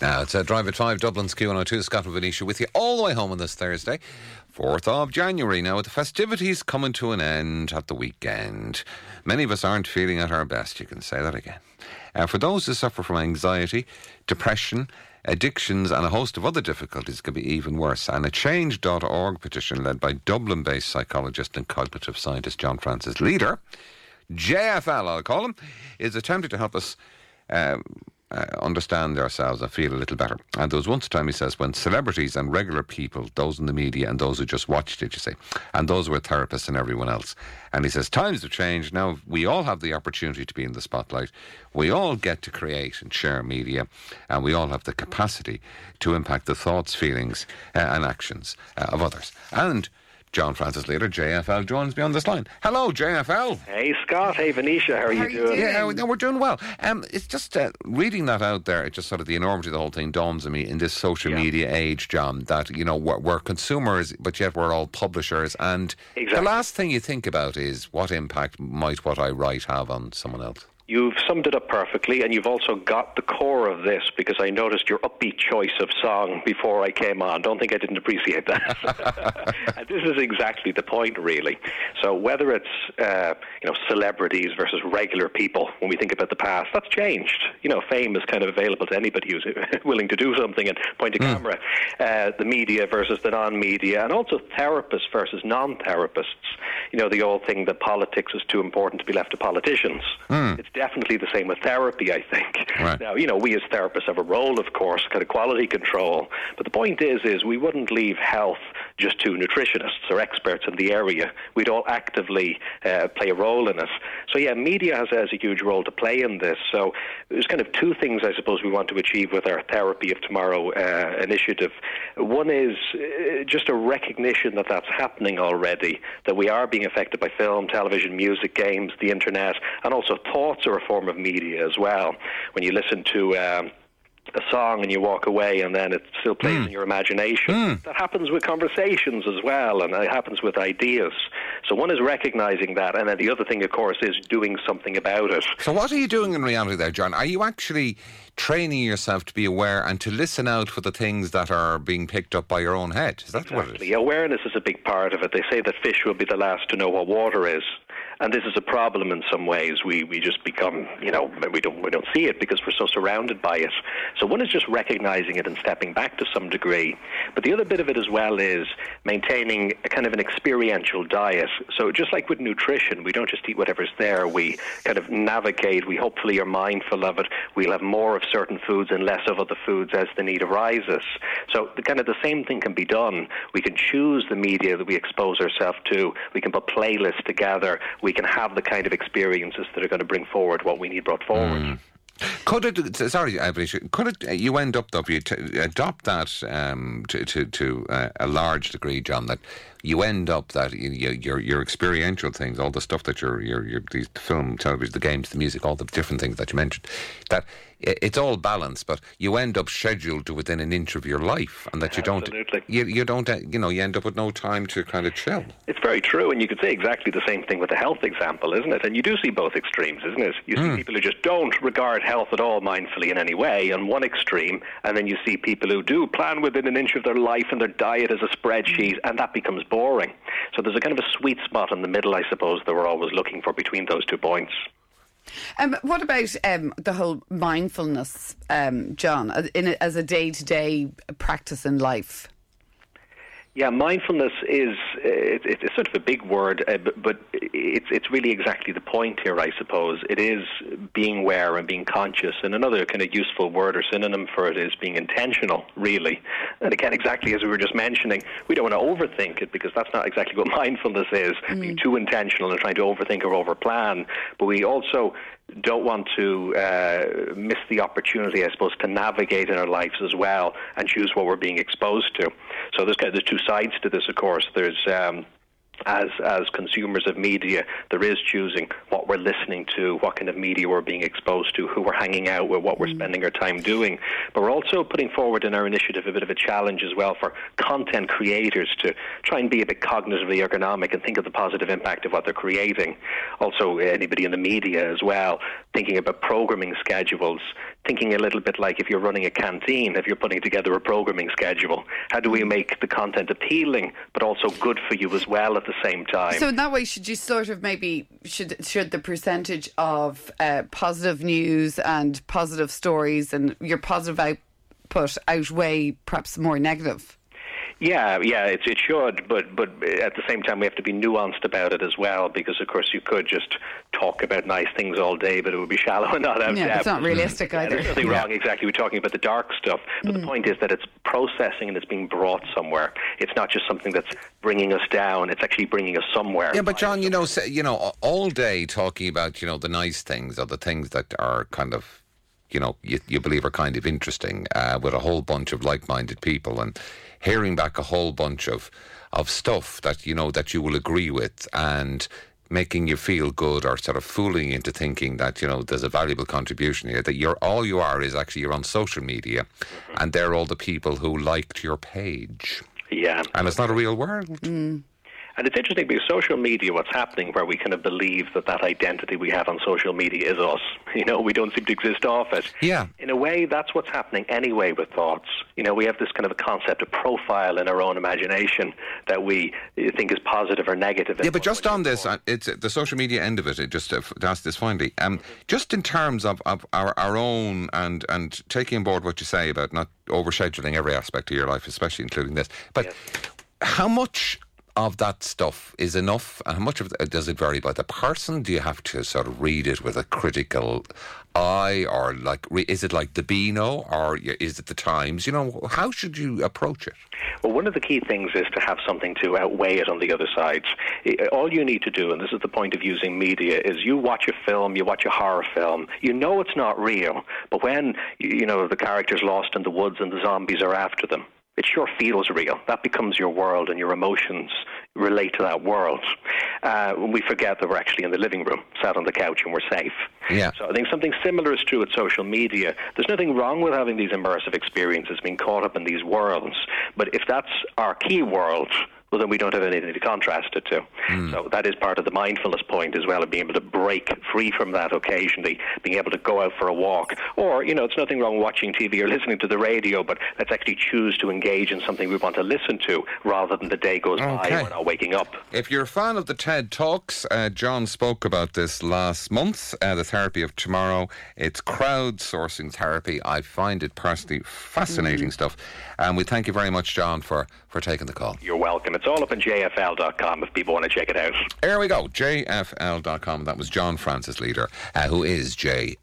Now, it's a Drive at 5, Dublin's Q102, Scott and Venetia with you all the way home on this Thursday, 4th of January. Now, with the festivities coming to an end at the weekend, many of us aren't feeling at our best, you can say that again. Uh, for those who suffer from anxiety, depression, addictions, and a host of other difficulties, can be even worse. And a change.org petition led by Dublin based psychologist and cognitive scientist John Francis Leader, JFL, I'll call him, is attempting to help us. Um, uh, understand ourselves and feel a little better. And there was once a time, he says, when celebrities and regular people, those in the media and those who just watched it, you say, and those were therapists and everyone else. And he says, times have changed. Now we all have the opportunity to be in the spotlight. We all get to create and share media, and we all have the capacity to impact the thoughts, feelings, uh, and actions uh, of others. And John Francis Leader, JFL, joins me on this line. Hello, JFL. Hey, Scott. Hey, Venetia. How are How you are you doing? doing? Yeah, no, we're doing well. Um, it's just uh, reading that out there. It just sort of the enormity of the whole thing dawns on me in this social Yeah. media age, John. That you know we're, we're consumers, but yet we're all publishers. And the last thing you think about is what impact might what I write have on someone else. You've summed it up perfectly, and you've also got the core of this because I noticed your upbeat choice of song before I came on. Don't think I didn't appreciate that. and this is exactly the point, really. So whether it's uh, you know celebrities versus regular people, when we think about the past, that's changed. You know, fame is kind of available to anybody who's willing to do something and point a camera. Uh, the media versus the non-media, and also therapists versus non-therapists. You know, the old thing that politics is too important to be left to politicians. It's definitely the same with therapy, I think. Right. Now, you know, we as therapists have a role, of course, kind of quality control. But the point is, is we wouldn't leave health just to nutritionists or experts in the area. We'd all actively uh, play a role in it. So, yeah, media has, has a huge role to play in this. So, there's kind of two things I suppose we want to achieve with our Therapy of Tomorrow uh, initiative. One is uh, just a recognition that that's happening already, that we are being affected by film, television, music, games, the internet, and also thoughts are a form of media as well. When you listen to um, a song and you walk away and then it still plays in hmm. your imagination. Hmm. That happens with conversations as well and it happens with ideas. So one is recognizing that and then the other thing of course is doing something about it. So, what are you doing in reality there, John? Are you actually training yourself to be aware and to listen out for the things that are being picked up by your own head? Is that what it Exactly. is? Awareness is a big part of it. They say that fish will be the last to know what water is. And this is a problem in some ways. We we just become, you know, we don't we don't see it because we're so surrounded by it. So one is just recognizing it and stepping back to some degree. But the other bit of it as well is maintaining a kind of an experiential diet. So just like with nutrition, we don't just eat whatever's there. We kind of navigate. We hopefully are mindful of it. We'll have more of certain foods and less of other foods as the need arises. So the kind of the same thing can be done. We can choose the media that we expose ourselves to. We can put playlists together. Can have the kind of experiences that are going to bring forward what we need brought forward. Could it? Sorry, could it? You end up though, you t- adopt that um, to to, to uh, a large degree, John. That you end up that you, you, your your experiential things, all the stuff that you're, you're, you're these film, television, the games, the music, all the different things that you mentioned. That it's all balanced, but you end up scheduled to within an inch of your life, and that you don't. You you don't. uh, You know, you end up with no time to kind of chill. It's very true, and you could say exactly the same thing with the health example, isn't it? And you do see both extremes, isn't it? You see people who just don't regard health at all mindfully in any way on one extreme, and then you see people who do plan within an inch of their life and their diet as a spreadsheet, and that becomes boring. So there's a kind of a sweet spot in the middle, I suppose, that we're always looking for between those two points. Um, what about um, the whole mindfulness, um, John, in a, as a day to day practice in life? Yeah, mindfulness is it, it's sort of a big word, uh, but, it's it's really exactly the point here, I suppose. It is being aware and being conscious, and another kind of useful word or synonym for it is being intentional, really. And again, exactly as we were just mentioning, we don't want to overthink it because that's not exactly what mindfulness is, being too intentional and trying to overthink or overplan. But we also don't want to uh, miss the opportunity, I suppose, to navigate in our lives as well and choose what we're being exposed to. So there's kind of there's two sides to this, of course. There's um, as as consumers of media, there is choosing what we're listening to, what kind of media we're being exposed to, who we're hanging out with, what we're mm. spending our time doing. But we're also putting forward in our initiative a bit of a challenge as well for content creators to try and be a bit cognitively ergonomic and think of the positive impact of what they're creating. Also, anybody in the media as well, thinking about programming schedules, thinking a little bit like if you're running a canteen, if you're putting together a programming schedule. How do we make the content appealing, but also good for you as well at the same time? So in that way, should you sort of maybe should should the percentage of uh, positive news and positive stories and your positive output outweigh perhaps more negative? Yeah, yeah, it, it should, but but at the same time we have to be nuanced about it as well, because of course you could just talk about nice things all day, but it would be shallow and not out Yeah, depth. it's not realistic Yeah, either. there's nothing wrong, exactly. We're talking about the dark stuff, but the mm. point is that it's processing and it's being brought somewhere. It's not just something that's bringing us down; it's actually bringing us somewhere. Yeah, but John, you know, say, you know, all day talking about you know the nice things or the things that are kind of, you know, you, you believe are kind of interesting uh, with a whole bunch of like-minded people and hearing back a whole bunch of of stuff that you know that you will agree with and making you feel good or sort of fooling you into thinking that you know there's a valuable contribution here that you're all you are is actually you're on social media and they're all the people who liked your page. Yeah, and it's not a real world And it's interesting because social media, what's happening where we kind of believe that that identity we have on social media is us. You know, we don't seem to exist off it. Yeah. In a way, that's what's happening anyway with thoughts. You know, we have this kind of a concept, a profile in our own imagination that we think is positive or negative. Yeah, but just on this, uh, it's uh, the social media end of it. it just uh, to ask this finally, um, just in terms of, of our, our own and and taking on board what you say about not overscheduling every aspect of your life, especially including this. But how much of that stuff is enough, and how much of it does it vary by the person? Do you have to sort of read it with a critical eye, or like is it like the Beano, or is it the Times? You know, how should you approach it? Well, one of the key things is to have something to outweigh it on the other side. I- All you need to do, and this is the point of using media, is you watch a film, you watch a horror film, you know it's not real, but when you know the character's lost in the woods and the zombies are after them, it sure feels real. That becomes your world, and your emotions relate to that world. Uh, we forget that we're actually in the living room, sat on the couch, and we're safe. Yeah. So I think something similar is true with social media. There's nothing wrong with having these immersive experiences, being caught up in these worlds. But if that's our key world, well, then we don't have anything to contrast it to. So that is part of the mindfulness point as well, of being able to break free from that occasionally, being able to go out for a walk. Or, you know, it's nothing wrong watching TV or listening to the radio, but let's actually choose to engage in something we want to listen to rather than the day goes by Okay. and we're not waking up. If you're a fan of the TED Talks, uh, John spoke about this last month, uh, the therapy of tomorrow. It's crowdsourcing therapy. I find it personally fascinating stuff. And we thank you very much, John, for, for taking the call. You're welcome. It's all up on jfl.com if people want to check it out. Here we go, jfl.com. That was John Francis Leader, uh, who is JFL.